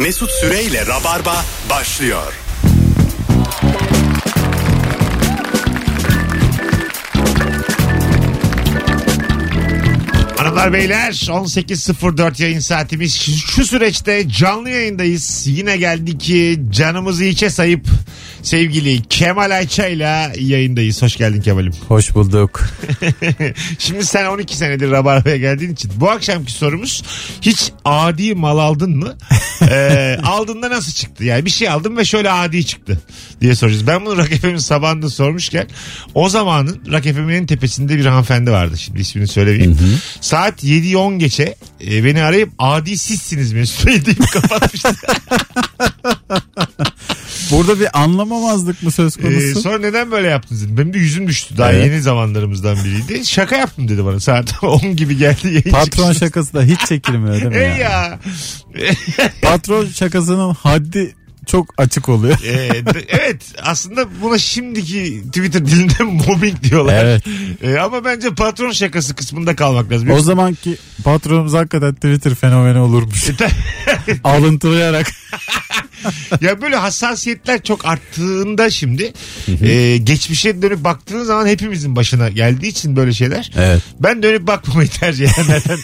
Mesut Süreyle Rabarba başlıyor. Hanımlar beyler 18.04 yayın saatimiz. Şu, süreçte canlı yayındayız. Yine geldik ki canımızı içe sayıp sevgili Kemal Ayça ile yayındayız. Hoş geldin Kemal'im. Hoş bulduk. Şimdi sen 12 senedir Rabarba'ya geldiğin için bu akşamki sorumuz hiç adi mal aldın mı? ee, aldığında nasıl çıktı? Yani bir şey aldım ve şöyle adi çıktı diye soracağız. Ben bunu Rock FM'in sabahında sormuşken o zamanın Rock FM'in tepesinde bir hanımefendi vardı. Şimdi ismini söylemeyeyim. Saat 7'yi 10 geçe e, beni arayıp adi sizsiniz Mesut Bey deyip kapatmıştı. Burada bir anlamamazlık mı söz Ee, konusu? sonra neden böyle yaptınız dedim. Benim de yüzüm düştü. Daha Evet. yeni zamanlarımızdan biriydi. Şaka yaptım dedi bana. Saat 10 gibi geldi yayın Patron çıkışı. şakası da hiç çekilmiyor değil mi? Ey ya? ya. Patron şakasının haddi çok açık oluyor. Ee, evet aslında buna şimdiki Twitter dilinde mobbing diyorlar. Evet. Ee, ama bence patron şakası kısmında kalmak lazım. O zamanki patronumuz hakikaten Twitter fenomeni olurmuş. Alıntılayarak. ya böyle hassasiyetler çok arttığında şimdi e, geçmişe dönüp baktığın zaman hepimizin başına geldiği için böyle şeyler. Evet. Ben dönüp bakmamayı tercih edenlerden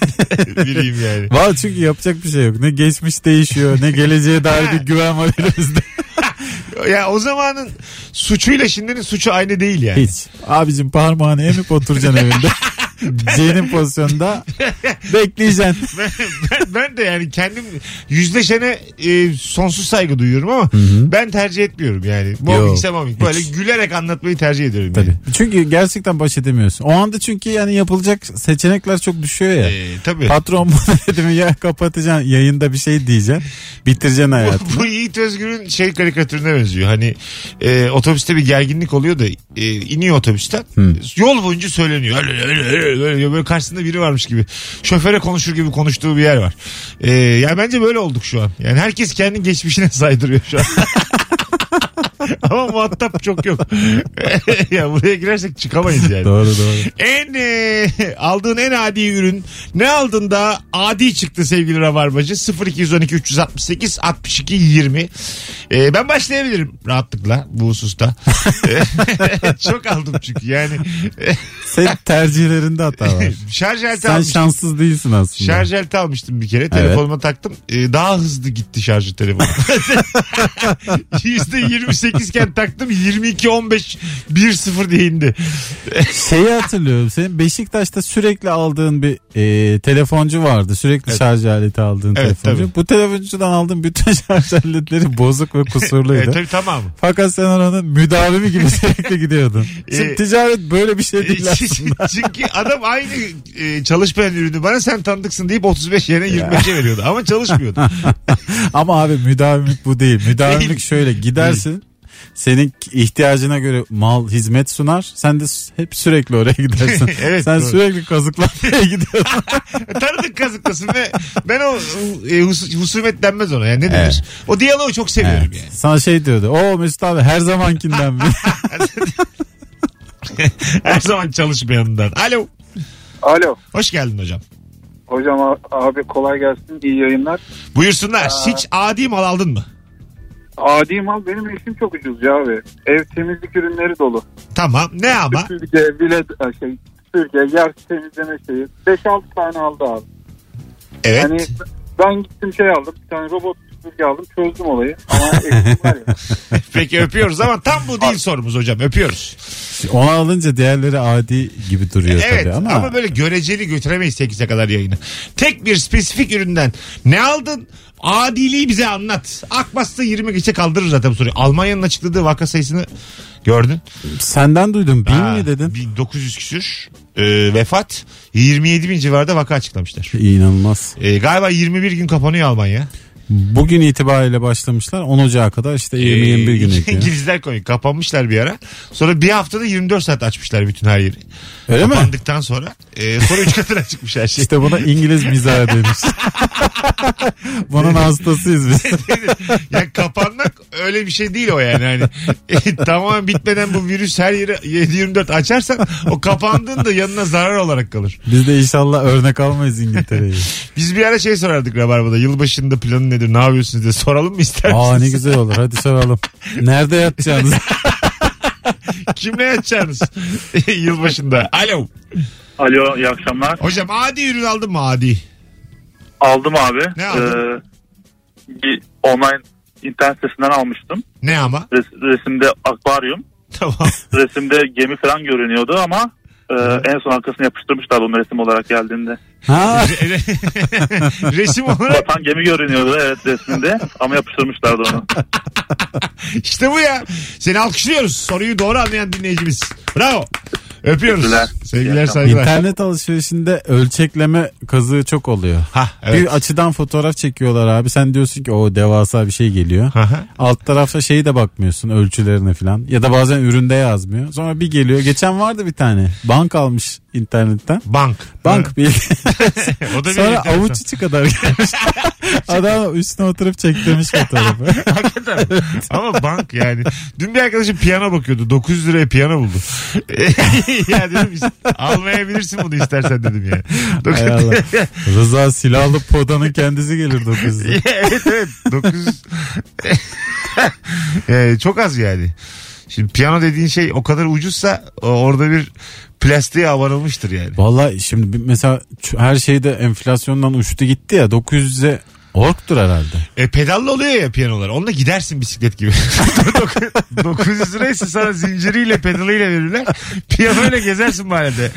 biriyim yani. Valla çünkü yapacak bir şey yok. Ne geçmiş değişiyor ne geleceğe dair bir güven var elimizde. Ya o zamanın suçuyla şimdinin suçu aynı değil yani. Hiç. Abicim parmağını emip oturacaksın evinde. C'nin pozisyonda bekleyeceksin. ben, ben, ben de yani kendim yüzleşene e, sonsuz saygı duyuyorum ama ben tercih etmiyorum yani. Mobbing ise mobbing. Böyle hiç. gülerek anlatmayı tercih ediyorum. Tabii. Yani. Çünkü gerçekten baş edemiyorsun. O anda çünkü yani yapılacak seçenekler çok düşüyor ya. Ee, tabii. Patron bana dedi mi ya kapatacaksın yayında bir şey diyeceksin. Bitireceksin hayatını. Bu, bu Yiğit Özgür'ün şey karikatürüne benziyor. Hani e, otobüste bir gerginlik oluyor da e, iniyor otobüsten. Yol boyunca söyleniyor. Öyle, öyle, öyle, öyle, böyle karşısında biri varmış gibi. Şoföre konuşur gibi konuştuğu bir yer var. E, yani bence böyle olduk şu an. Yani herkes kendi geçmişine saydırıyor şu an. Ama muhatap çok yok. ya buraya girersek çıkamayız yani. Doğru doğru. En e, aldığın en adi ürün ne aldın da adi çıktı sevgili Rabarbacı 0212 368 62 20 E, ben başlayabilirim rahatlıkla bu hususta çok aldım çünkü yani Senin tercihlerinde hata var. şarj aleti Sen almıştım şanssız değilsin aslında. Şarj aleti almıştım bir kere. Telefonuma taktım. Ee, daha hızlı gitti şarjı telefonu. %28 iken taktım 22 15 1-0 diye indi. Şeyi hatırlıyorum. Senin Beşiktaş'ta sürekli aldığın bir e, telefoncu vardı. Sürekli Evet. şarj aleti aldığın Evet, telefoncu. tabii. Bu telefoncudan aldığın bütün şarj aletleri bozuk ve kusurluydu. Evet, tabii tamam. Fakat sen onun müdavimi gibi sürekli gidiyordun. Şimdi Ee, ticaret böyle bir şey değil aslında. Çünkü adam aynı e, çalışmayan ürünü bana sen tanıdıksın deyip 35 yerine 25'e veriyordu. Ama çalışmıyordu. Ama abi müdavimlik bu değil. Müdavimlik şöyle gidersin. Senin ihtiyacına göre mal hizmet sunar. Sen de hep sürekli oraya gidersin. Evet, Sen doğru. sürekli kazıklanmaya gidiyorsun. Tanıdık kazıklasın ve ben o e, hus- husumet denmez ona. Yani ne denir? Evet. O diyaloğu çok seviyorum Evet. yani. Sana şey diyordu. O Mesut abi her zamankinden mi? Her zaman çalışmayanından. Alo. Alo. Hoş geldin hocam. Hocam abi kolay gelsin. iyi yayınlar. Buyursunlar. Hiç adi mal aldın mı? Adi mal benim eşim çok ucuz ya abi. Ev temizlik ürünleri dolu. Tamam. Ne ama? Süpürge, bile şey, süpürge, yer temizleme şeyi. 5-6 tane aldı abi. Evet. Hani ben gittim şey aldım. Bir tane robot süpürge aldım. Çözdüm olayı. Ama eşim var ya. Peki öpüyoruz ama tam bu değil sorumuz hocam. Öpüyoruz. Onu alınca diğerleri adi gibi duruyor evet tabii ama... ama. böyle göreceli götüremeyiz 8'e kadar yayını. Tek bir spesifik üründen ne aldın? Adiliği bize anlat. Akbas'ta 20 geçe kaldırır zaten bu soruyu. Almanya'nın açıkladığı vaka sayısını gördün. Senden duydum. Bin Ha, mi dedin? 1900 küsür e, vefat 27 bin civarında vaka açıklamışlar. İnanılmaz. E, galiba 21 gün kapanıyor Almanya. Bugün itibariyle başlamışlar. 10 Ocağı kadar işte 20-21 gün Ee, ediyor. İngilizler koyuyor. Kapanmışlar bir ara. Sonra bir haftada 24 saat açmışlar bütün her yeri. Öyle mi? Kapandıktan sonra. E, sonra 3 katına çıkmış her şey. İşte buna İngiliz mizahı demiş. Bunun hastasıyız biz. ya kapanmak öyle bir şey değil o yani. Hani, e, tamamen bitmeden bu virüs her yeri 7-24 açarsan o kapandığında yanına zarar olarak kalır. Biz de inşallah örnek almayız İngiltere'yi. Biz bir ara şey sorardık Rabarba'da. Yılbaşında planın nedir ne yapıyorsunuz diye soralım mı ister misiniz? Aa ne güzel olur hadi soralım. Nerede yatacaksınız? Kimle yatacaksınız yılbaşında? Alo. Alo iyi akşamlar. Hocam adi ürün aldın mı adi? Aldım abi. Ne aldın? Ee, bir online internet sitesinden almıştım. Ne ama? Res- resimde akvaryum. Tamam. Resimde gemi falan görünüyordu ama e, en son arkasını yapıştırmışlar onu resim olarak geldiğinde. ha, Resim olarak Batan gemi görünüyordu evet resminde ama yapıştırmışlardı onu. işte bu ya. Seni alkışlıyoruz. Soruyu doğru anlayan dinleyicimiz. Bravo. Öpüyoruz. Sevgiler saygılar. İnternet alışverişinde ölçekleme kazığı çok oluyor. Ha evet. Bir açıdan fotoğraf çekiyorlar abi. Sen diyorsun ki o devasa bir şey geliyor. Aha. Alt tarafta şeyi de bakmıyorsun ölçülerine falan. Ya da bazen üründe yazmıyor. Sonra bir geliyor. Geçen vardı bir tane. Bank almış internetten. Bank. Bank bir. O da bir Sonra avuç içi kadar gelmiş. Adam üstüne oturup çektirmiş fotoğrafı. Hakikaten. Ama bank yani. Dün bir arkadaşım piyano bakıyordu. 900 liraya piyano buldu. ya dedim almayabilirsin bunu istersen dedim ya. Hay Allah. Rıza silahlı podanın kendisi gelir 900'e. evet evet 900 Ee, çok az yani. Şimdi piyano dediğin şey o kadar ucuzsa orada bir plastiğe avarılmıştır yani. Vallahi şimdi mesela her şeyde enflasyondan uçtu gitti ya 900'e orktur herhalde. E pedallı oluyor ya piyanolar. Onunla gidersin bisiklet gibi. 900 liraysa sana zinciriyle pedalıyla verirler. Piyanoyla gezersin mahallede.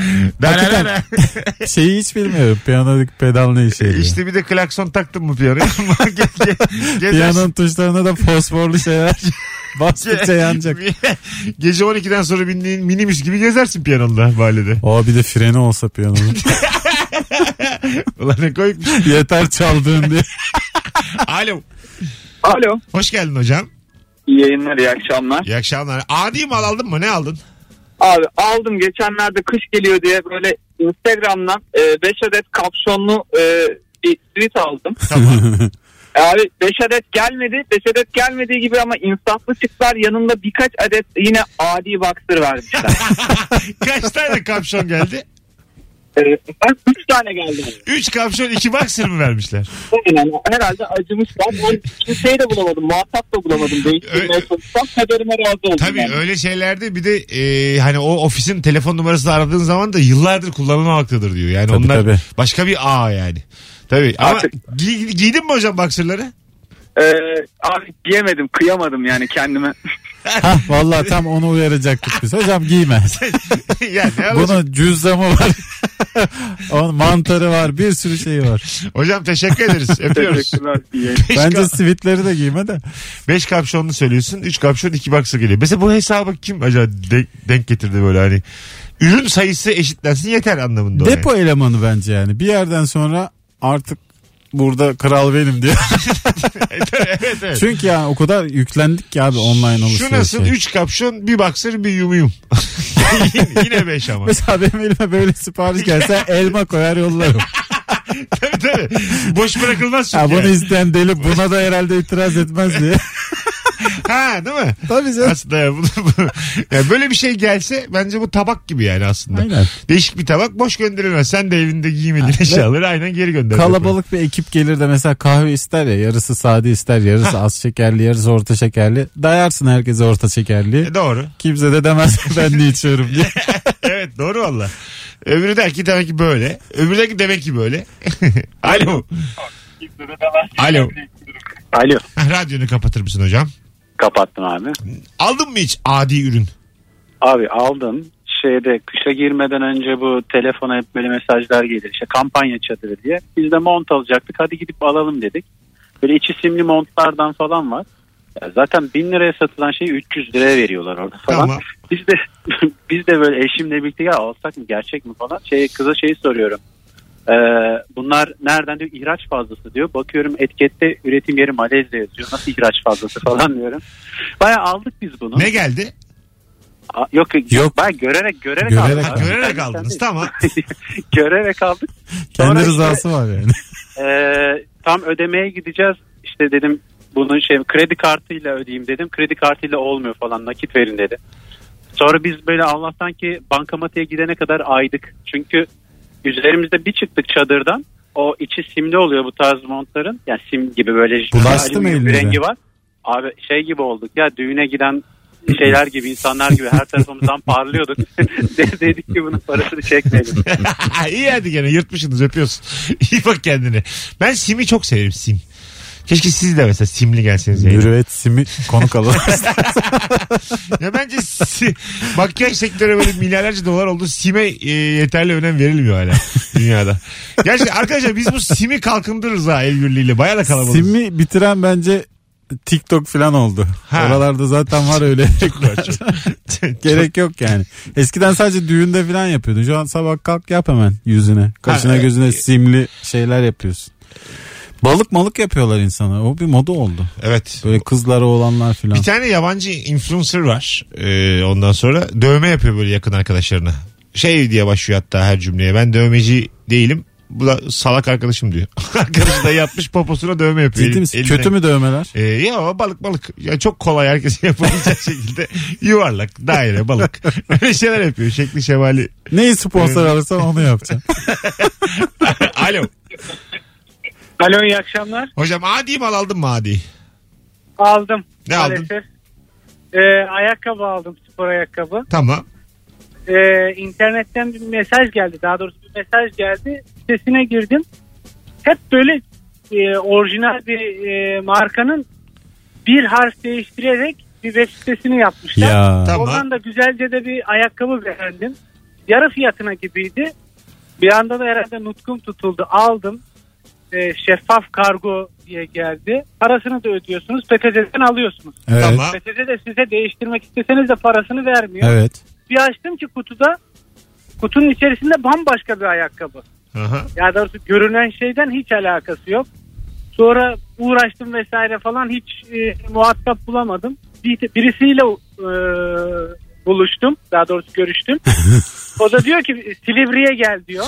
Hakikaten. Şeyi hiç bilmiyorum. Piyanodaki pedal ne işe yarıyor. işte bir de klakson taktın mı piyanoya? Ge- ge- gezersin. Piyanonun tuşlarına da fosforlu şeyler bastıkça yanacak. Gece 12'den sonra bindiğin minibüs gibi gezersin piyanonla mahallede. O bir de freni olsa piyanonun. Ulan ne koymuş. Yeter çaldığın diye. Alo. Alo. Hoş geldin hocam. İyi yayınlar iyi akşamlar. İyi akşamlar. Adi mal aldın mı? Ne aldın? Abi aldım geçenlerde kış geliyor diye böyle Instagram'dan 5 adet kapşonlu e, bir tweet aldım. Tamam. Abi 5 adet gelmedi. 5 adet gelmediği gibi ama insaflı çıktılar yanında birkaç adet yine adi boxer vermişler. Kaç tane kapşon geldi? E, 3 tane geldi. 3 kapşon 2 boxer mı vermişler? Yani herhalde acımışlar. Ben kimseyi de bulamadım. Muhatap da bulamadım. Değiştirmeye çalışsam kaderime razı oldum. Tabii yani. öyle şeylerde bir de e, hani o ofisin telefon numarasını aradığın zaman da yıllardır kullanılmamaktadır diyor. Yani Tabii, onlar tabii. başka bir ağ yani. Tabii ama Artık- giy- giydin mi hocam boxerları? Ee, abi giyemedim kıyamadım yani kendime. Hah vallahi tam onu uyaracaktık biz. Hocam giyme. ya ne alacak? Bunun cüzdanı var. Onun mantarı var. Bir sürü şey var. Hocam teşekkür ederiz. Öpüyoruz. Teşekkürler. iyi Bence sivitleri de giyme de. beş kapşonlu söylüyorsun. 3 kapşon 2 boxer geliyor. Mesela bu hesabı kim acaba denk, denk getirdi böyle hani? Ürün sayısı eşitlensin yeter anlamında. o yani. Depo elemanı bence yani. Bir yerden sonra artık burada kral benim diyor. evet evet. Çünkü yani o kadar yüklendik ki abi online Şu alışverişe. nasıl 3 kapşon bir boxer bir yumuyum. Yine 5 ama. Mesela benim elime böyle sipariş gelse elma koyar yollarım. tabii tabii. Boş bırakılmaz çünkü. Ha, bunu yani. isteyen deli buna da herhalde itiraz etmez diye. Ha değil mi? Tabii canım. Aslında ya, bunu, bunu- yani böyle bir şey gelse bence bu tabak gibi yani aslında. Aynen. Değişik bir tabak boş gönderilmez. Sen de evinde giymediğin eşyaları aynen geri gönder. Kalabalık bir ekip gelir de mesela kahve ister ya yarısı sade ister yarısı az şekerli yarısı orta şekerli. Dayarsın herkese orta şekerli. E, doğru. Kimse de demez ben ne içiyorum diye. evet doğru valla. Öbürü der ki demek ki böyle. Öbürü der ki demek ki böyle. Alo. Alo. Alo. Radyonu kapatır mısın hocam? Kapattım abi. Aldın mı hiç adi ürün? Abi aldım. Şeyde kışa girmeden önce bu telefona hep böyle mesajlar gelir. İşte kampanya çadırı diye. Biz de mont alacaktık. Hadi gidip alalım dedik. Böyle içi simli montlardan falan var. Ya zaten 1000 liraya satılan şeyi 300 liraya veriyorlar orada falan. Tamam. Biz de biz de böyle eşimle birlikte ya alsak mı gerçek mi falan. Şey kıza şeyi soruyorum. Ee, bunlar nereden diyor ihraç fazlası diyor. Bakıyorum etikette üretim yeri Malezya yazıyor. Nasıl ihraç fazlası falan diyorum. Baya aldık biz bunu. Ne geldi? Aa, Yok yok. Ben görerek görerek, Görerek aldım. Görerek aldınız tamam. görerek aldık. Kendi Sonra rızası var yani. Ee, tam ödemeye gideceğiz. İşte dedim bunun şey kredi kartıyla ödeyeyim dedim. Kredi kartıyla olmuyor falan nakit verin dedi. Sonra biz böyle Allah'tan ki bankamatiğe gidene kadar aydık. Çünkü üzerimizde bir çıktık çadırdan. o içi simli oluyor bu tarz montların. Yani sim gibi böyle Bulaştı mı bir rengi var. Abi şey gibi olduk ya düğüne giden şeyler gibi insanlar gibi her tarafımızdan parlıyorduk. Dedik ki bunun parasını çekmeyelim. İyi hadi gene yırtmışsınız öpüyorsun. İyi bak kendine. Ben simi çok severim sim. Keşke siz de mesela simli gelseniz. yayına. Mürüvvet simi konuk alalım. Ya bence si, makyaj sektörü böyle milyarlarca dolar oldu. Sime e, yeterli önem verilmiyor hala dünyada. Gerçi arkadaşlar biz bu simi kalkındırırız ha el birliğiyle. Baya da kalabalığız. Simi bitiren bence TikTok falan oldu. Ha. Oralarda zaten var öyle. Gerek yok yani. Eskiden sadece düğünde falan yapıyordun. Şu an sabah kalk yap hemen yüzüne. Kaşına Ha, e- gözüne simli şeyler yapıyorsun. Balık malık yapıyorlar insana. O bir moda oldu. Evet. Böyle kızları olanlar falan. Bir tane yabancı influencer var. Ee, ondan sonra dövme yapıyor böyle yakın arkadaşlarına. Şey diye başlıyor hatta her cümleye. Ben dövmeci değilim. Bu da salak arkadaşım diyor. Arkadaşı da yapmış poposuna dövme yapıyor. Ciddi misin? eline. Kötü mü dövmeler? Ee, ya balık balık. Ya çok kolay herkesin yapabileceği şekilde yuvarlak, daire, balık. Öyle şeyler yapıyor. Şekli şemali. Neyi sponsor alırsan onu yapacağım. Alo. Alo iyi akşamlar. Hocam adi mal aldın mı adi? Aldım. Ne aldın? maalesef. Ee, ayakkabı aldım spor ayakkabı. Tamam. Ee, internetten bir mesaj geldi daha doğrusu bir mesaj geldi. Sitesine girdim. Hep böyle e, orijinal bir e, markanın bir harf değiştirerek bir web sitesini yapmışlar. ya. Tamam. Oradan da güzelce de bir ayakkabı beğendim. Yarı fiyatına gibiydi. Bir anda da herhalde nutkum tutuldu. Aldım. Ee, şeffaf kargo diye geldi. Parasını da ödüyorsunuz. PTT'den alıyorsunuz. Evet. Tamam. PTT de size değiştirmek isteseniz de parasını vermiyor. Evet. Bir açtım ki kutuda kutunun içerisinde bambaşka bir ayakkabı. Aha. Ya doğrusu görünen şeyden hiç alakası yok. Sonra uğraştım vesaire falan hiç e, muhatap bulamadım. Bir, birisiyle e, buluştum. Daha doğrusu görüştüm. O da diyor ki Silivri'ye gel diyor.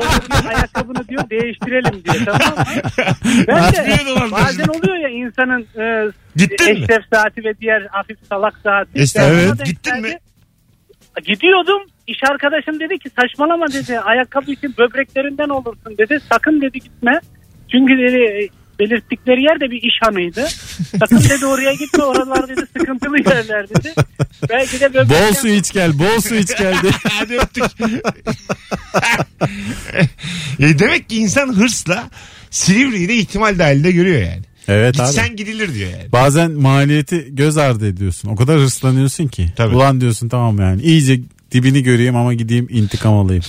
Orada diyor, ayakkabını diyor değiştirelim diyor tamam mı? Ben Niye de bazen oluyor ya insanın e, Gittin mi? eşref saati ve diğer hafif salak saati. Ben Evet, ona denk gittin mi? geldi. Gidiyordum. İş arkadaşım dedi ki saçmalama dedi. Ayakkabı için böbreklerinden olursun dedi. Sakın dedi gitme. Çünkü dedi belirttikleri yer de bir iş hanıydı. Sakın dedi oraya gitme oralar dedi sıkıntılı yerler dedi. Belki de böbrekten... Bol su iç gel. Bol su iç geldi. Hadi öptük. e demek ki insan hırsla Silivri'yi de ihtimal dahilinde görüyor yani. Evet abi. Gitsen gidilir diyor yani. Bazen maliyeti göz ardı ediyorsun. O kadar hırslanıyorsun ki. Tabii. Ulan diyorsun tamam yani. İyice dibini göreyim ama gideyim intikam alayım.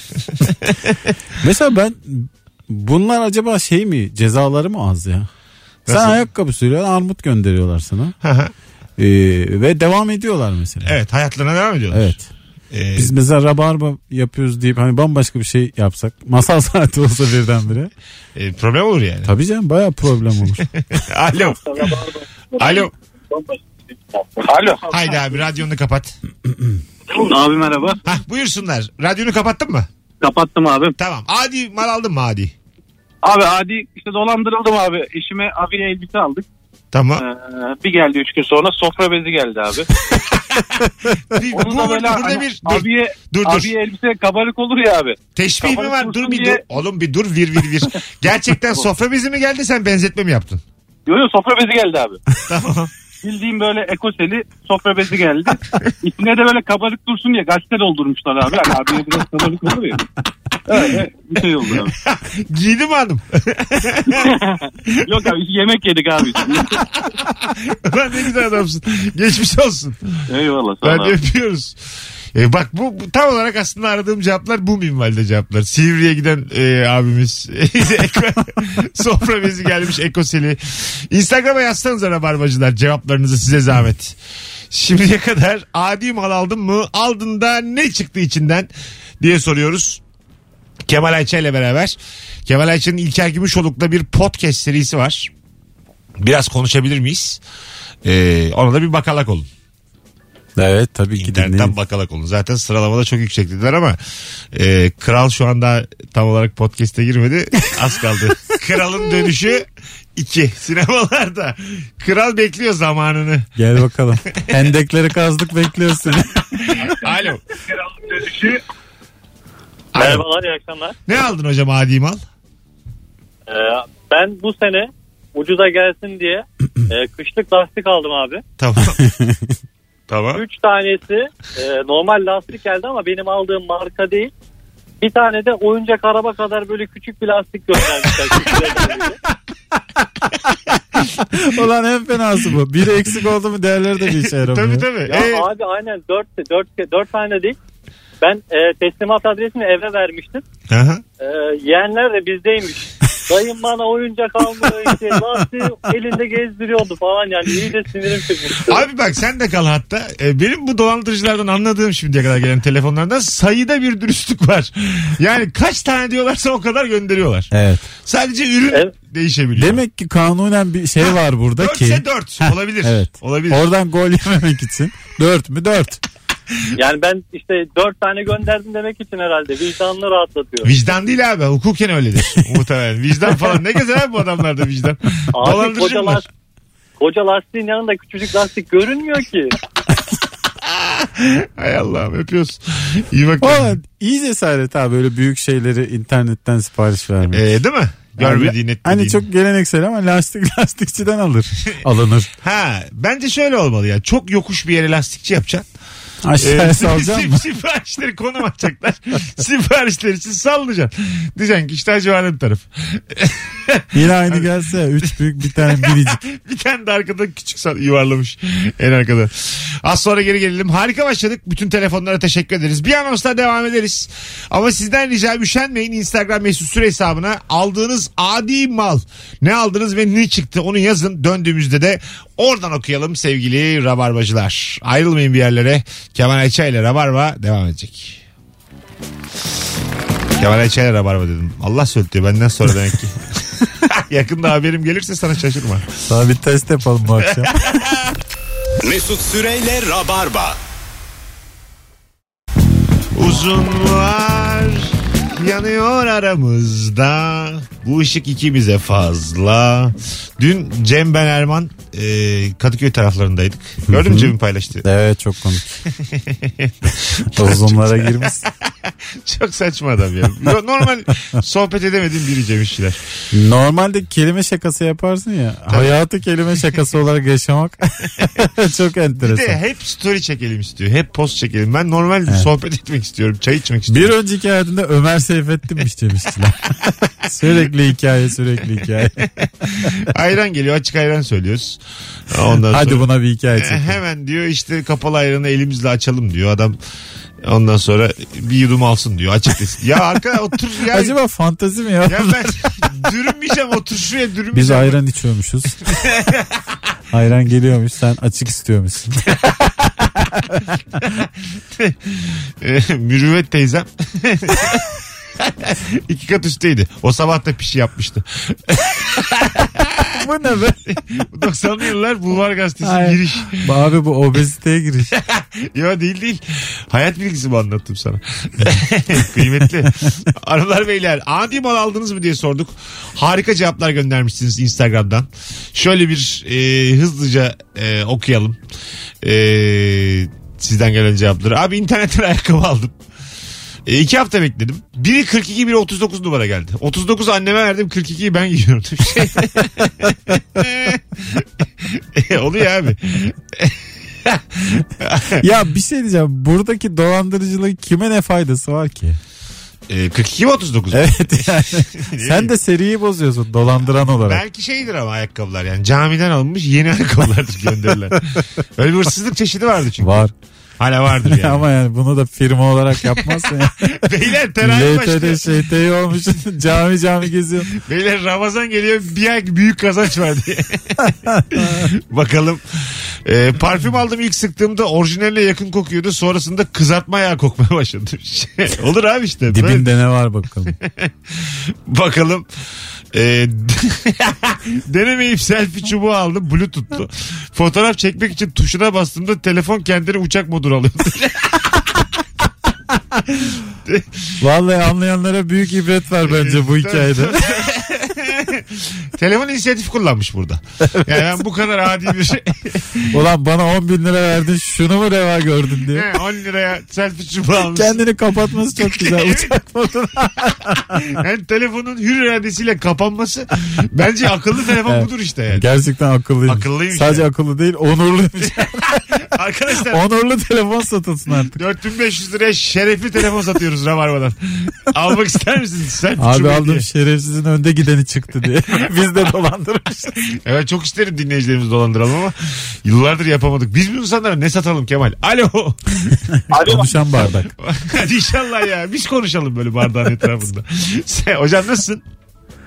Mesela ben bunlar acaba şey mi cezaları mı az ya? Sen Nasıl? ayakkabı sürüyorsun armut gönderiyorlar sana. Hı hı. Ee, ve devam ediyorlar mesela. evet hayatlarına devam ediyorlar. Evet. Ee, Biz mesela rabarba yapıyoruz deyip hani bambaşka bir şey yapsak. Masal saati olsa birdenbire. e, problem olur yani. Tabii canım baya problem olur. Alo. Alo. Alo. Haydi abi radyonu kapat. Abi merhaba. Hah buyursunlar. Radyonu kapattın mı? Kapattım abi. Tamam. Adi mal aldın mı Adi? Abi adi işte dolandırıldım abi. Eşime abiye elbise aldık. Tamam. Ee, bir geldi üç gün sonra sofra bezi geldi abi. Bir, bu, da böyle burada hani bir dur, abiye, dur dur. abiye elbise kabarık olur ya abi. Teşbih mi kafanı var? Dur bir dur. diye- Oğlum bir dur vir vir vir. Gerçekten sofra bezi mi geldi sen benzetme mi yaptın? Yo yo sofra bezi geldi abi. Tamam. Bildiğim böyle ekoseli sofra bezi geldi. İçine de böyle kabarık dursun diye gazete doldurmuşlar abi. Yani abiye biraz kabarık olur ya. Öyle bir şey oldu abi. Giydi mi hanım? Yok abi yemek yedik abi. Lan ne güzel adamsın. Geçmiş olsun. Eyvallah sağ Ben abi. de öpüyoruz. E bak bu, bu tam olarak aslında aradığım cevaplar bu minvalde cevaplar. Sivri'ye giden e, abimiz. Sofra bezi gelmiş ekoseli. Instagram'a yazsanıza rabarbacılar cevaplarınızı size zahmet. Şimdiye kadar adi mal aldın mı? Aldın da ne çıktı içinden diye soruyoruz. Kemal Ayça ile beraber. Kemal Ayça'nın İlker Gümüşoluk'ta bir podcast serisi var. Biraz konuşabilir miyiz? Ee, ona da bir bakalak olun. Evet tabii ki İnternetten dinleyin. bakalak olun. Zaten sıralamada çok yüksek dediler ama e, Kral şu anda tam olarak podcast'e girmedi. Az kaldı. Kral'ın dönüşü 2 sinemalarda. Kral bekliyor zamanını. Gel bakalım. Hendekleri kazdık bekliyoruz seni. Alo. Alo. Merhabalar iyi akşamlar. Ne aldın hocam adi mal? Ee, ben bu sene ucuza gelsin diye e, kışlık lastik aldım abi. Tamam. tamam. Üç tanesi e, normal lastik geldi ama benim aldığım marka değil. Bir tane de oyuncak araba kadar böyle küçük bir lastik göndermişler. Ulan en fenası bu. Biri eksik oldu mu diğerleri de bir işe yaramıyor. Tabii tabii. Ya Ee, abi aynen dört, dört, dört tane değil. Ben e, teslimat adresini eve vermiştim. aha. E, yeğenler de bizdeymiş. Dayım bana oyuncak almıyor işte lastiği elinde gezdiriyordu falan yani iyice sinirim çıkmıştı. Abi bak sen de kal hatta. Ee, benim bu dolandırıcılardan anladığım şimdiye kadar gelen telefonlardan sayıda bir dürüstlük var. Yani kaç tane diyorlarsa o kadar gönderiyorlar. Evet. Sadece ürün Evet. değişebiliyor. Demek ki kanunen bir şey var burada ki. Dörtse dört. Heh, Olabilir. Evet. Olabilir. Oradan gol yememek için. Dört mü dört. Yani ben işte dört tane gönderdim demek için herhalde vicdanını rahatlatıyor. Vicdan değil abi. Hukuken öyledir. Muhtemelen. Vicdan falan. Ne gezer abi bu adamlarda vicdan? Abi Dolandırıcı koca, last, koca lastiğin yanında küçücük lastik görünmüyor ki. Hay Allah'ım öpüyoruz. İyi bak. O iyi cesaret abi böyle büyük şeyleri internetten sipariş vermek. Ee, değil mi? Görmediğin etmediğin. Hani çok geleneksel ama lastik lastikçiden alır. Alınır. Ha bence şöyle olmalı ya. Çok yokuş bir yere lastikçi yapacaksın. Aşağıya Ee, salacağım mı? Siparişleri konum atacaklar. Siparişler için sallayacaksın. Diyeceksin ki işte Hacı Varın taraf. Yine aynı gelse üç büyük bir tane biricik. bir tane de arkada küçük sal- yuvarlamış en arkada. Az sonra geri gelelim. Harika başladık. Bütün telefonlara teşekkür ederiz. Bir anonsla devam ederiz. Ama sizden rica üşenmeyin. Instagram mesut süre hesabına aldığınız adi mal. Ne aldınız ve ne çıktı onu yazın. Döndüğümüzde de oradan okuyalım sevgili rabarbacılar. Ayrılmayın bir yerlere. Kemal Ayça ile Rabarba devam edecek. Kemal Ayça ile Rabarba dedim. Allah söyletiyor benden sonra demek ki. Yakında haberim gelirse sana şaşırma. Sana bir test yapalım bu akşam. Mesut Süreyle Rabarba. Uzunlar yanıyor aramızda. Bu ışık ikimize fazla. Dün Cem Ben Erman e, Kadıköy taraflarındaydık. Gördün mü Cem'in paylaştığı? evet çok komik. Uzunlara girmiş. Çok saçma adam ya. Normal sohbet edemediğim biri Cem İşçiler. Normalde kelime şakası yaparsın ya. Hayatı kelime şakası olarak yaşamak çok Bir de enteresan. hep story çekelim istiyor. Hep post çekelim. Ben normal sohbet etmek istiyorum. Çay içmek Bir istiyorum. önceki hayatında Ömer Seyfettin'miş demiştiler. sürekli hikaye sürekli hikaye. ayran geliyor. Açık ayran söylüyoruz. Ondan Hadi sonra... buna bir hikaye E, çekin. hemen diyor işte kapalı ayranı elimizle açalım diyor adam. Ondan sonra bir yudum alsın diyor açık desin. Ya arka otur ya. Acaba fantezi mi ya? Ya ben dürünmeyeceğim otur şuraya dürünmeyeceğim. Biz ayran içiyormuşuz. ayran geliyormuş sen açık istiyormuşsun. E, Mürüvvet teyzem. İki kat üstteydi. O sabah da pişi yapmıştı. bu ne be? 90'lı yıllar Bulvar Gazetesi Ay. giriş. Abi bu obeziteye giriş. Yo değil değil. Hayat bilgisi mi anlattım sana? Kıymetli. Hanımlar beyler adi mal aldınız mı diye sorduk. Harika cevaplar göndermişsiniz Instagram'dan. Şöyle bir e, hızlıca e, okuyalım. E, sizden gelen cevapları. Abi internetten ayakkabı aldım. E, iki hafta bekledim. Biri 42 biri 39 numara geldi. 39 anneme verdim 42'yi ben giyiyorum. Şey. E, Oluyor abi. ya bir şey diyeceğim. Buradaki dolandırıcılığın kime ne faydası var ki? E, 42 mi 39 mu? Evet yani. Sen de seriyi bozuyorsun dolandıran olarak. Belki şeydir ama ayakkabılar yani camiden alınmış yeni ayakkabılardır gönderilen. Öyle bir hırsızlık çeşidi vardı çünkü. Var. Hala vardır yani. Ama yani bunu da firma olarak yapmazsın ya. Beyler terazi LTD başlıyor. şeyteyi olmuş cami cami geziyor. Beyler Ramazan geliyor bir ay büyük kazanç var diye. Bakalım. Ee, parfüm aldım ilk sıktığımda orijinaline yakın kokuyordu. Sonrasında kızartma yağı kokmaya başladı. Olur abi işte. Böyle- Dibinde ne var bakalım. Bakalım. Ee, denemeyip selfie çubuğu aldım bluetooth'lu. Fotoğraf çekmek için tuşuna bastığımda telefon kendini uçak moduna alıyordu. Vallahi anlayanlara büyük ibret var bence bu hikayede. Telefon inisiyatif kullanmış burada. Yani ben bu kadar adi bir şey. Ulan bana 10 bin lira verdin şunu mu reva gördün diye. He, 10 liraya selfie çubuğu almış. Kendini kapatması çok güzel. Uçak moduna. Yani telefonun hür iradesiyle kapanması bence akıllı telefon Evet. budur işte yani. Gerçekten akıllıymış. Akıllıymış Sadece yani. akıllı değil onurluymuş. Arkadaşlar Onurlu telefon satılsın artık. 4500 liraya şerefli telefon satıyoruz Rabarba'dan. Almak ister misiniz? Sen Abi aldım diye. şerefsizin önde gideni çıktı diye. Biz de dolandırmışız. Evet çok isterim dinleyicilerimizi dolandıralım ama yıllardır yapamadık. Biz bu insanlara ne satalım Kemal? Alo. Konuşan bardak. Hadi inşallah ya. Biz konuşalım böyle bardağın etrafında. Sen, hocam nasılsın?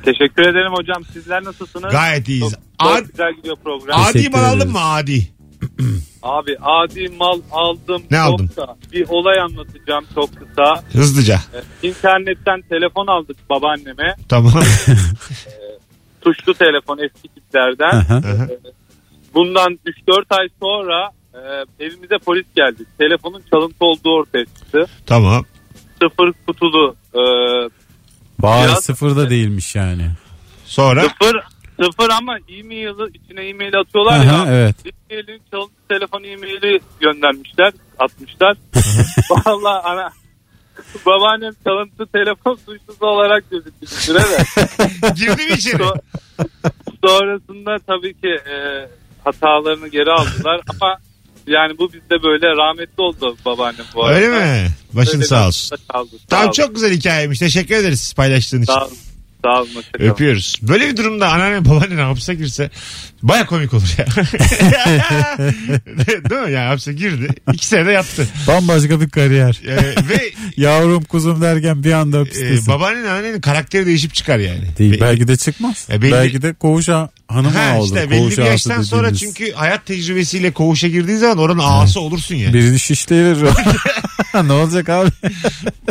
Teşekkür ederim hocam. Sizler nasılsınız? Gayet iyiyiz. Çok, Ad- çok güzel gidiyor program. adi Teşekkür mal aldın ederiz. mı adi? Abi adi mal aldım. Ne çok aldın? da Bir olay anlatacağım çok kısa. Hızlıca. Ee, İnternetten telefon aldık babaanneme. Tamam. Tuşlu telefon eski tiplerden. Aha. Bundan 3-4 ay sonra e, evimize polis geldi. Telefonun çalıntı olduğu ortaya çıktı. tamam. Sıfır kutulu e, Vay Biraz- sıfırda değilmiş yani. Sonra sıfır sıfır ama e-mail'ı içine e-mail atıyorlar Aha, ya. evet. E-mail'in çalıntı telefon e-maili göndermişler, atmışlar. Vallahi ana babaannem çalıntı telefon suçlusu olarak gözüktü bir süre de. girdi mi içeri? So- Sonrasında tabii ki e, hatalarını geri aldılar ama yani bu bizde böyle rahmetli oldu babaannem bu arada. Öyle mi? Başın Öyle sağ olsun. anda kaldı. Sağ Tamam olun. çok güzel hikayeymiş. Teşekkür ederiz paylaştığın için. Sağ olun. Sağ olun. Öpüyoruz. Böyle bir durumda anneanne babaannen hapse girse baya komik olur ya. Değil mi? Yani hapse girdi. İki sene de yattı. Bambaşka bir kariyer. Ee, ve Yavrum kuzum derken bir anda e, hapistesin. babaannen anneannenin karakteri değişip çıkar yani. Değil, Be- belki de çıkmaz. E, belli- Belki de hanım Ha ağa olur. işte belli Koğuş bir ağası yaştan sonra dediğimiz. çünkü hayat tecrübesiyle koğuşa girdiğin zaman oranın ağası olursun yani. Birini şişleyilir. ne olacak abi?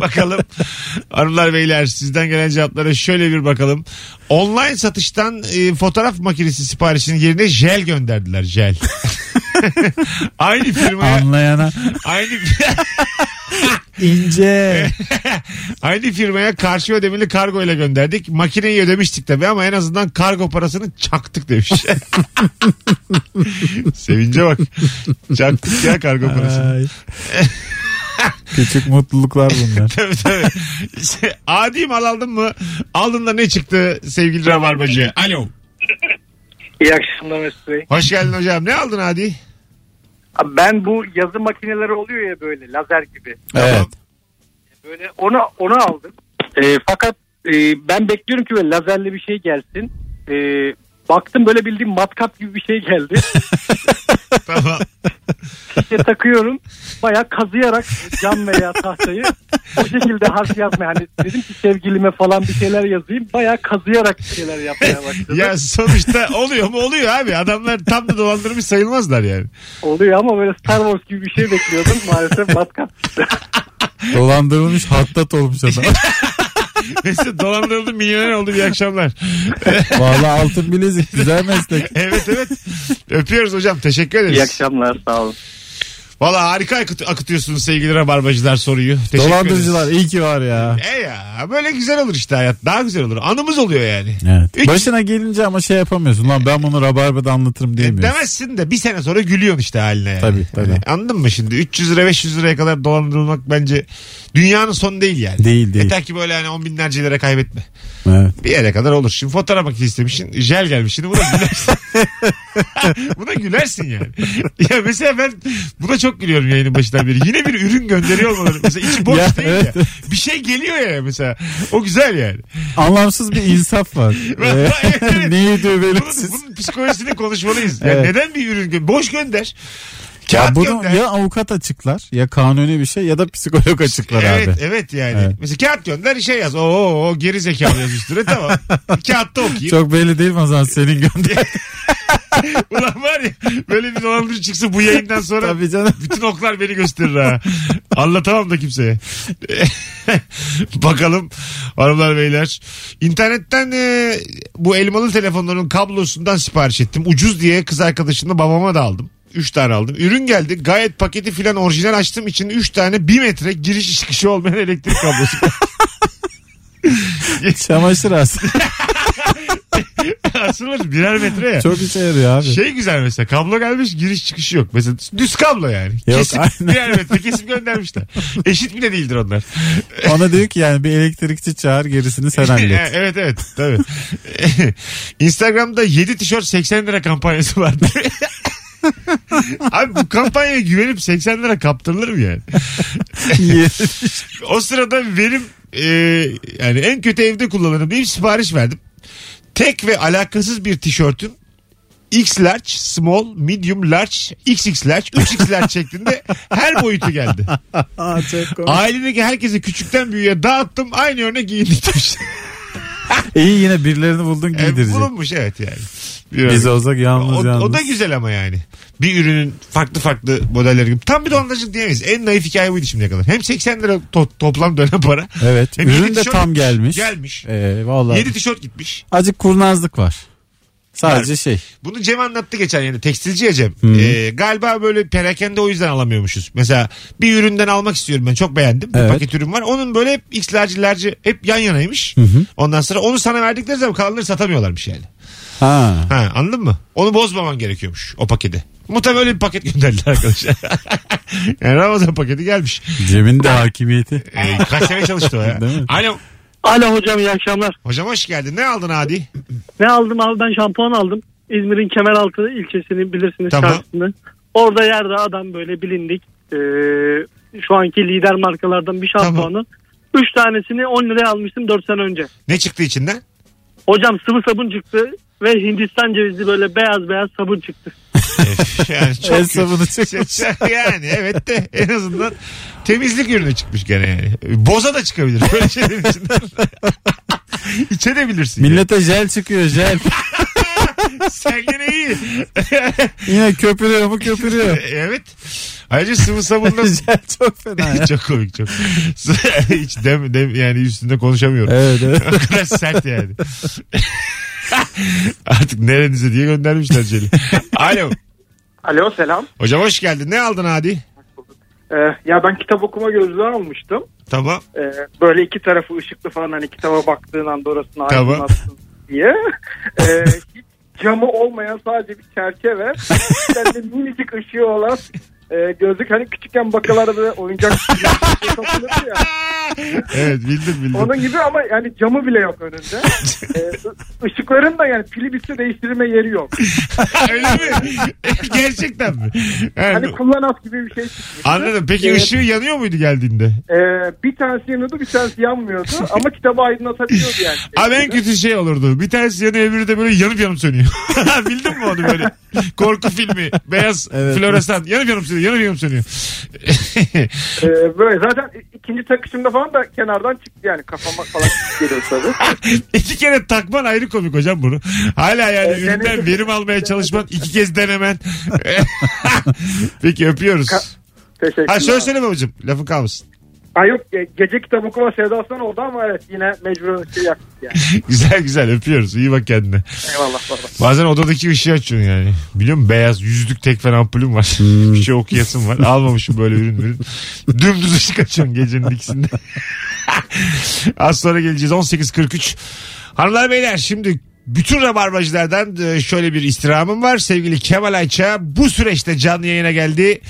bakalım. Hanımlar beyler sizden gelen cevaplara şöyle bir bakalım. Online satıştan e, fotoğraf makinesi siparişinin yerine jel gönderdiler jel. aynı firmaya Anlayana aynı ince. aynı firmaya karşı ödemeli kargo ile gönderdik. Makineyi ödemiştik tabii ama en azından kargo parasını çaktık demiş. Sevince bak. Çaktık ya kargo parasını. Ay. Küçük mutluluklar bunlar. tabii tabii. Adi mal aldın mı? Aldın da ne çıktı sevgili Rabarbacı? Alo. İyi akşamlar Mesut Bey. Hoş geldin hocam. Ne aldın Adi? Abi Ben bu yazı makineleri oluyor ya böyle lazer gibi. Evet. Böyle onu onu aldım. Ee, fakat e, ben bekliyorum ki böyle lazerli bir şey gelsin. Ee, baktım böyle bildiğim matkap gibi bir şey geldi. Tamam. İşte takıyorum. Bayağı kazıyarak cam veya tahtayı o şekilde harf yazmaya. Hani dedim ki sevgilime falan bir şeyler yazayım. Bayağı kazıyarak bir şeyler yapmaya başladım. ya sonuçta oluyor mu oluyor abi. Adamlar tam da dolandırmış sayılmazlar yani. Oluyor ama böyle Star Wars gibi bir şey bekliyordum. Maalesef matkap. Dolandırılmış hattat olmuş adam. Mesela dolandırıldı milyoner oldu bir akşamlar. Vallahi altın bilezik güzel meslek. evet evet. Öpüyoruz hocam. Teşekkür ederiz. İyi akşamlar sağ olun. Valla harika akıt- akıtıyorsunuz sevgili rabarbacılar soruyu. Teşekkür Dolandırıcılar ederiz. iyi ki var ya. E ya böyle güzel olur işte hayat. Daha güzel olur. Anımız oluyor yani. Evet. Üç- Başına gelince ama şey yapamıyorsun. Lan ben bunu Rabarba'da anlatırım diyemiyorsun. Demezsin de bir sene sonra gülüyorsun işte haline. Yani. Tabii, tabii. Hani anladın mı şimdi? 300 lira 500 liraya kadar dolandırılmak bence dünyanın sonu değil yani. Değil, değil. Yeter ki böyle hani on binlerce lira kaybetme. Evet. Bir yere kadar olur. Şimdi fotoğraf makinesi istemişsin. Jel gelmiş. Şimdi buna gülersin. buna gülersin yani. Ya mesela ben buna çok gülüyorum yayının başından beri. Yine bir ürün gönderiyor olmaları. Mesela içi boş Ya, değil evet. ya. Bir şey geliyor ya mesela. O güzel yani. Anlamsız bir insaf var. Evet, evet. Neyi Bunun, belirsiz. bunun psikolojisini konuşmalıyız. Yani Evet. neden bir ürün gö- Boş gönder. Ya Kağıt bunu gönder. ya avukat açıklar ya kanuni bir şey ya da psikolog açıklar evet, abi. evet yani. Evet. Mesela kağıt gönder şey yaz. Oo, o geri zekalı yaz üstüne tamam. Kağıtta okuyayım. Çok belli değil mi o zaman senin gönder. Ulan var ya böyle bir dolandırıcı çıksa bu yayından sonra Tabii canım. bütün oklar beni gösterir ha. Anlatamam da kimseye. Bakalım hanımlar beyler. İnternetten e, bu elmalı telefonların kablosundan sipariş ettim. Ucuz diye kız arkadaşımla babama da aldım. 3 tane aldım. Ürün geldi. Gayet paketi filan orijinal açtım. İçinde 3 tane 1 metre giriş çıkışı olmayan elektrik kablosu. Çamaşır aslında. Asılır birer metre ya. Çok işe yarıyor abi. Şey güzel mesela kablo gelmiş giriş çıkışı yok. Mesela düz kablo yani. Yok, kesip aynen. birer metre kesip göndermişler. Eşit bile değildir onlar. Ona diyor ki yani bir elektrikçi çağır gerisini sen hallet. evet evet tabii. Instagram'da 7 tişört 80 lira kampanyası vardı. Abi bu kampanyaya güvenip 80 lira kaptırılır mı yani? o sırada benim e, yani en kötü evde kullanırım deyip sipariş verdim. Tek ve alakasız bir tişörtün X large, small, medium large, XX large, 3X large şeklinde her boyutu geldi. Aa, çok komik. Ailedeki herkese küçükten büyüğe dağıttım. Aynı örnek giyindik. İyi yine birilerini buldun E, giydirecek. bulunmuş evet yani. Bir Biz olsak yalnız o, yalnız. o da güzel ama yani. Bir ürünün farklı farklı modelleri gibi. Tam bir dolandırıcılık diyemeyiz. En naif hikaye buydu şimdiye kadar. Hem 80 lira to- toplam dönem para. Evet. Hem Ürün de tam gelmiş. Gelmiş. Ee, vallahi. 7 tişört gitmiş. Azıcık kurnazlık var. Sadece şey. Bunu Cem anlattı geçen yine. Tekstilci ya Cem. Ee, galiba böyle perakende o yüzden alamıyormuşuz. Mesela bir üründen almak istiyorum ben. Çok beğendim. Bir Evet. paket ürün var. Onun böyle hep X large, hep yan yanaymış. Hı hı. Ondan sonra onu sana verdikleri zaman kalanları satamıyorlarmış yani. Ha. Ha, anladın mı? Onu bozmaman gerekiyormuş o paketi. Muhtemelen öyle bir paket gönderdiler arkadaşlar. yani Ramazan paketi gelmiş. Cem'in de hakimiyeti. Ee, kaç sene çalıştı o ya. Alo. Alo hocam iyi akşamlar. Hocam hoş geldin. Ne aldın Adi? Ne aldım abi ben şampuan aldım. İzmir'in Kemeraltı ilçesini bilirsiniz Tamam. çarşısında. Orada yerde adam böyle bilindik. Ee, şu anki lider markalardan bir şampuanı. Üç tanesini 10 liraya almıştım 4 sene önce. Ne çıktı içinden? Hocam sıvı sabun çıktı ve Hindistan cevizi böyle beyaz beyaz sabun çıktı. Yani çok El sabunu çıkmış. yani evet de en azından temizlik ürünü çıkmış gene yani. Boza da çıkabilir böyle şeylerin içinden. İçebilirsin. yani. Millete jel çıkıyor jel. Sen gene iyi. Yine köpürüyor mu köpürüyor. evet. Ayrıca sıvı sabunla jel çok fena ya. çok komik çok. Hiç dem, dem, yani üstünde konuşamıyorum. Evet evet. o kadar sert yani. Artık nerenize diye göndermişler Celil. Alo. Alo selam. Hocam hoş geldin. Ne aldın Hadi? Ee, ya ben kitap okuma gözlüğü almıştım. Tamam. Ee, böyle iki tarafı ışıklı falan hani kitaba baktığın anda orasını Tamam. aydınlatsın diye. Ee, hiç camı olmayan sadece bir çerçeve. İçeride minicik ışığı olan e, gözlük hani küçükken bakalarda böyle oyuncak şey satılırdı ya. Evet bildim bildim. Onun gibi ama yani camı bile yok önünde. Ee, ışıkların da yani pili bitse değiştirme yeri yok. Öyle mi? Gerçekten mi? Yani, Hani kullanas gibi bir şey çıkmış. anladım. Peki Ee, ışığı yanıyor muydu geldiğinde? Ee, bir tanesi yanıyordu bir tanesi yanmıyordu ama kitabı aydınlatabiliyordu yani. Abi en kötü şey olurdu. Bir tanesi yanıyor öbürü de böyle yanıp yanıp sönüyor. Bildin mi onu böyle? Korku filmi. Beyaz Evet. floresan. Yanıp yanıp sönüyor. Yanıp yanıp sönüyor. Ee, böyle zaten ikinci takışımda falan da kenardan çıktı yani kafama falan geliyor tabii. iki kere takman ayrı komik hocam bunu. Hala yani Evet, üründen denedim. verim almaya çalışman iki kez denemen. Peki öpüyoruz. Teşekkürler. Ha söyle babacığım. Lafın kalmasın. Ha yok ge- gece kitap okuma sevdasından oldu ama evet yine mecbur şey yaptık yani. güzel güzel öpüyoruz. İyi bak kendine. Eyvallah baba. Bazen odadaki ışığı açıyorsun yani. Biliyor musun? Beyaz yüzlük tek fen ampulüm var. Hmm. Bir şey okuyasın var. Almamışım böyle ürün ürün. Dümdüz ışık açıyorsun gecenin ikisinde. Az sonra geleceğiz. 18.43. Hanımlar beyler şimdi bütün rabarbacılardan e, şöyle bir istirhamım var. Sevgili Kemal Ayça bu süreçte canlı yayına geldi.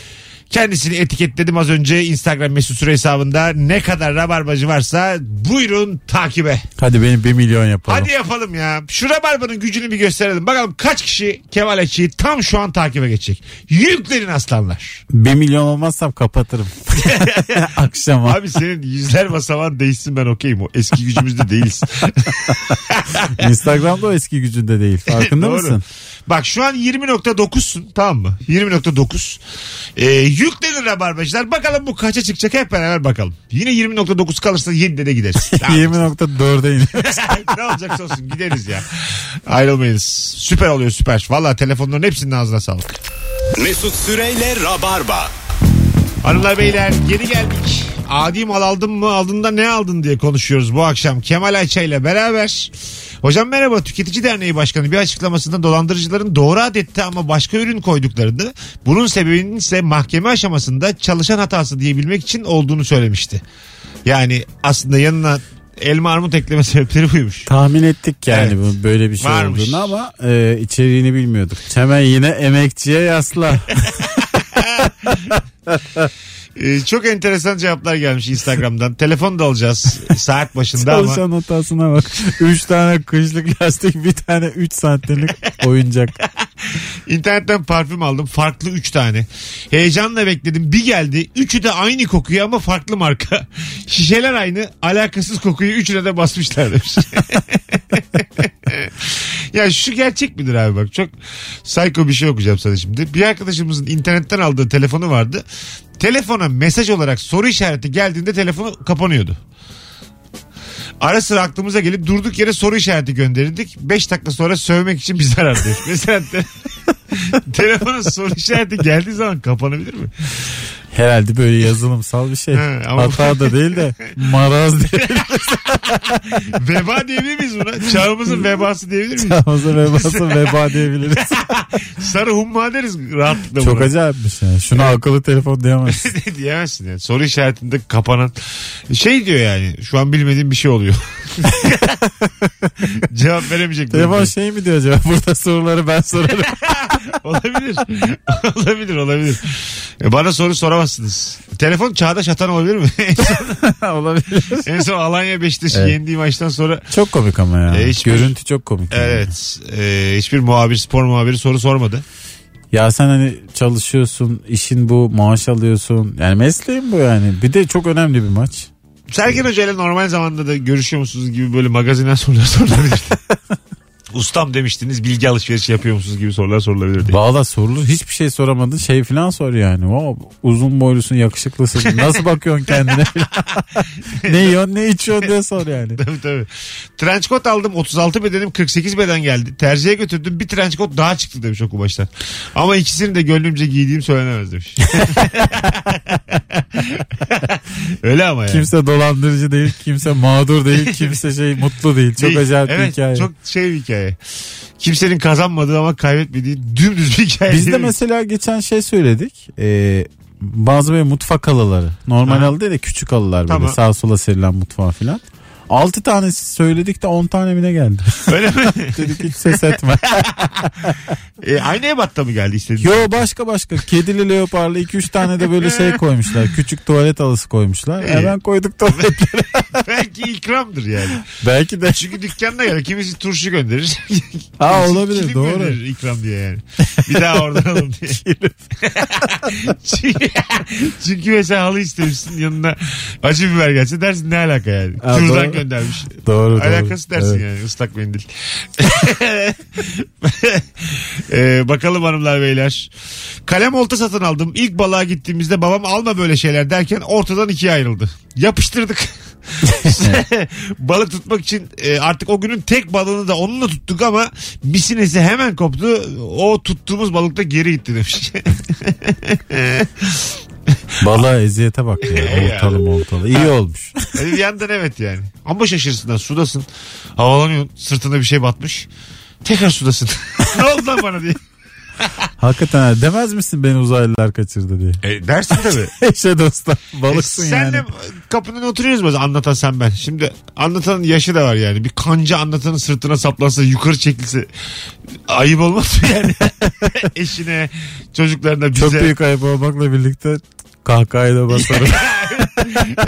Kendisini etiketledim az önce Instagram mesut süre hesabında. Ne kadar rabarbacı varsa buyurun takibe. Hadi benim bir milyon yapalım. Hadi yapalım ya. Şu rabarbanın gücünü bir gösterelim. Bakalım kaç kişi Kemal Ayçi'yi tam şu an takibe geçecek. Yüklerin aslanlar. Bir milyon olmazsam kapatırım. Akşama. Abi senin yüzler basaman değişsin ben okeyim. O eski gücümüzde değiliz. Instagram'da o eski gücünde değil. Farkında Doğru. mısın? Bak şu an 20.9'sun tamam mı? 20.9. Ee, yüklenin rabarbacılar. Bakalım bu kaça çıkacak hep beraber bakalım. Yine 20.9 kalırsa 7'de de gideriz. Tamam. 20.4'e iniyor. ne olacaksa olsun gideriz ya. Ayrılmayız. Süper oluyor süper. Valla telefonların hepsinin ağzına sağlık. Mesut Süreyle Rabarba. Hanımlar beyler geri geldik. Adi mal aldın mı aldın da ne aldın diye konuşuyoruz bu akşam. Kemal Ayça ile beraber. Hocam merhaba Tüketici Derneği Başkanı bir açıklamasında dolandırıcıların doğru adette ama başka ürün koyduklarını bunun sebebinin ise mahkeme aşamasında çalışan hatası diyebilmek için olduğunu söylemişti. Yani aslında yanına elma armut ekleme sebepleri buymuş. Tahmin ettik yani Evet. bu böyle bir şey Varmış. olduğunu ama e, içeriğini bilmiyorduk. Hemen yine emekçiye yasla. Ee, çok enteresan cevaplar gelmiş Instagram'dan. Telefon da alacağız saat başında ama. Çalışan hatasına bak. 3 tane kışlık lastik bir tane 3 santimlik oyuncak. İnternetten parfüm aldım. Farklı 3 tane. Heyecanla bekledim. Bir geldi. Üçü de aynı kokuyor ama farklı marka. Şişeler aynı. Alakasız kokuyu üçüne de basmışlar demiş. ya şu gerçek midir abi bak. Çok psycho bir şey okuyacağım sana şimdi. Bir arkadaşımızın internetten aldığı telefonu vardı. Telefona mesaj olarak soru işareti geldiğinde telefonu kapanıyordu. Ara sıra aklımıza gelip durduk yere soru işareti gönderirdik. 5 dakika sonra sövmek için bizi arardı. Mesela te- telefona soru işareti geldiği zaman kapanabilir mi? Herhalde böyle yazılımsal bir şey. He, ama- Hata da değil de maraz değil. Veba diyebilir miyiz buna? Çağımızın vebası diyebilir miyiz? Çağımıza vebası veba diyebiliriz. Sarı humma deriz rahatlıkla Çok buna. acayipmiş yani. Şuna akıllı telefon diyemezsin. Diyemezsin yani. Soru işaretinde kapanan. Şey diyor yani. Şu an bilmediğim bir şey oluyor. Cevap veremeyecek. telefon şey mi diyor acaba? Burada soruları ben sorarım. olabilir. olabilir olabilir. E, Bana soru soramazsınız. Telefon çağdaş atan olabilir mi? Olabilir. en son Alanya Beşiktaş'ı Evet. yendiği maçtan sonra Çok komik ama ya. E, hiçbir- Görüntü çok komik. yani. evet e, hiçbir muhabir spor muhabiri soru sormadı. Ya sen hani çalışıyorsun, işin bu, maaş alıyorsun. Yani mesleğin bu yani. Bir de çok önemli bir maç. Sergen Hoca ile normal zamanda da görüşüyor musunuz gibi böyle magazinden sorular sorulabilir. Ustam demiştiniz bilgi alışverişi yapıyor musunuz gibi sorular sorulabilir diye. Valla sorulur. Hiçbir şey soramadın. Şey falan sor yani. O uzun boylusun, yakışıklısın. Nasıl bakıyorsun kendine ne yiyorsun, ne içiyorsun diye sor yani. tabii tabii. Trench coat aldım 36 bedenim 48 beden geldi. Terziye götürdüm bir trench coat daha çıktı demiş o kumaştan. Ama ikisini de gönlümce giydiğim söylenemez demiş. Öyle ama yani. Kimse dolandırıcı değil, kimse mağdur değil, kimse şey mutlu değil. Çok acayip evet, bir hikaye. Çok şey bir hikaye. Kimsenin kazanmadığı ama kaybetmediği dümdüz bir hikaye. Biz de mesela geçen şey söyledik. Ee, bazı böyle mutfak halıları. Normal Aha. halı değil de küçük halılar böyle Tamam. sağa sola serilen mutfağa filan. 6 tanesi söyledik de 10 tane mi ne geldi? Öyle mi? Dedik hiç ses etme. e, aynı ebatta mı geldi istediğin? Yo başka başka. Kedili leoparlı 2-3 tane de böyle şey koymuşlar. Küçük tuvalet halısı koymuşlar. İyi. Hemen koyduk tuvaletleri. Belki ikramdır yani. Belki de. Çünkü dükkanına göre kimisi turşu gönderir. Ha olabilir kilim doğru. gönderir ikram diye yani. Bir daha oradan alın diye. çünkü, çünkü mesela halı istemişsin yanına acı biber gelse dersin ne alaka yani. Ha, doğru. Göndermiş. Doğru doğru. Alakası dersin Evet. yani ıslak mendil. Ee, bakalım hanımlar beyler. Kalem olta satın aldım. İlk balığa gittiğimizde babam alma böyle şeyler derken ortadan ikiye ayrıldı. Yapıştırdık. Balık tutmak için e, artık o günün tek balığını da onunla tuttuk ama misinesi hemen koptu. O tuttuğumuz balık da geri gitti demiş. Balığa eziyete bak ya. Ortalı ortalı. İyi olmuş. Yani bir yandan evet yani. Ama şaşırsın ha sudasın. Havalanıyorsun sırtına bir şey batmış. Tekrar sudasın. ne oldu lan bana diye. Hakikaten ha, demez misin beni uzaylılar kaçırdı diye. E, dersin tabii. Eşe dosta balıksın E, sen yani. de kapının oturuyoruz bazen anlatan sen ben. Şimdi anlatanın yaşı da var yani. Bir kanca anlatanın sırtına saplansa yukarı çekilse ayıp olmaz mı yani? Eşine, çocuklarına bize. Çok büyük ayıp olmakla birlikte kahkahayı da basarım.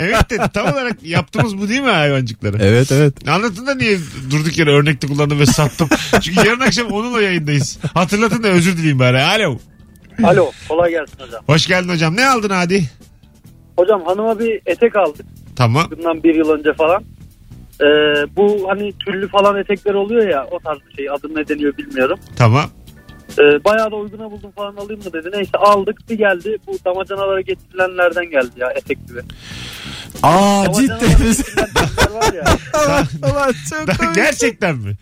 evet de tam olarak yaptığımız bu değil mi hayvancıklara? evet evet. Anlatın da niye durduk yere örnekte kullandım ve sattım. Çünkü yarın akşam onunla yayındayız. Hatırlatın da özür dileyim bari. Alo. Alo kolay gelsin hocam. Hoş geldin hocam. Ne aldın Hadi? Hocam hanıma bir etek aldık Tamam. bundan bir yıl önce falan. Ee, bu hani tüllü falan etekler oluyor ya o tarz bir şey adı ne deniyor bilmiyorum. Tamam. Ee, bayağı da uyguna buldum falan alayım mı dedi. Neyse aldık bir geldi bu damacanalara getirilenlerden geldi ya etek gibi. Aa cidden. var ya Ulan çok komik. Gerçekten mi?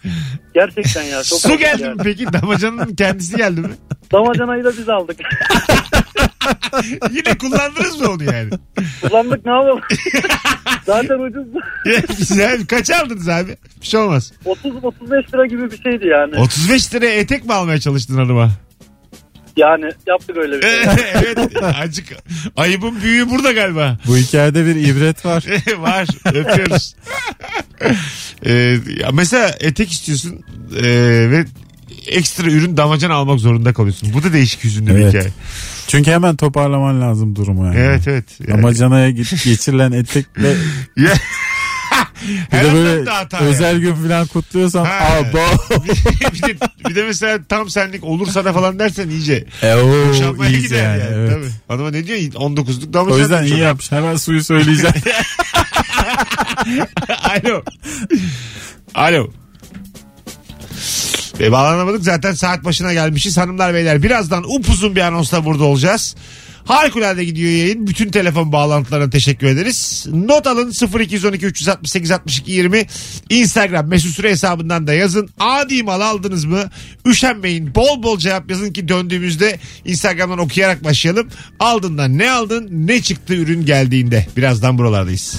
gerçekten ya. Çok Su komik geldi yani. mi peki? Damacanın kendisi geldi mi? Damacanayı da biz aldık. Yine kullandınız mı onu yani? Kullandık ne yapalım. Zaten ucuz. Güzel. Kaç aldınız abi? Bir şey olmaz. 30-35 lira gibi bir şeydi yani. 35 liraya etek mi almaya çalıştın hanıma? Yani yaptık öyle bir şey. evet acık ayıbın büyüğü burada galiba. Bu hikayede bir ibret var. var öpüyoruz. Ee, ya mesela etek istiyorsun ee, ve ekstra ürün damacan almak zorunda kalıyorsun. Bu da değişik hüzünlü bir Evet. hikaye. Çünkü hemen toparlaman lazım durumu yani. Evet evet. Yani- Damacanaya geçirilen etekle bir de böyle özel yani. gün falan kutluyorsan Ha. bo. bir, de, bir de mesela tam senlik olursa da falan dersen iyice E, oo, boşanmaya gider yani. yani, evet. Tabii. Hanıma ne diyor? 19'luk damacan. O yüzden iyi çok- yapmış. Hemen suyu söyleyeceğim. Alo. Alo. E, bağlanamadık zaten saat başına gelmişiz hanımlar beyler. Birazdan upuzun bir anonsla burada olacağız. Harikulade gidiyor yayın. Bütün telefon bağlantılarına teşekkür ederiz. Not alın 0212 368 62 20 Instagram mesut süre hesabından da yazın. Adi mal aldınız mı? Üşenmeyin. Bol bol cevap yazın ki döndüğümüzde Instagram'dan okuyarak başlayalım. Aldın da ne aldın ne çıktı ürün geldiğinde. Birazdan buralardayız.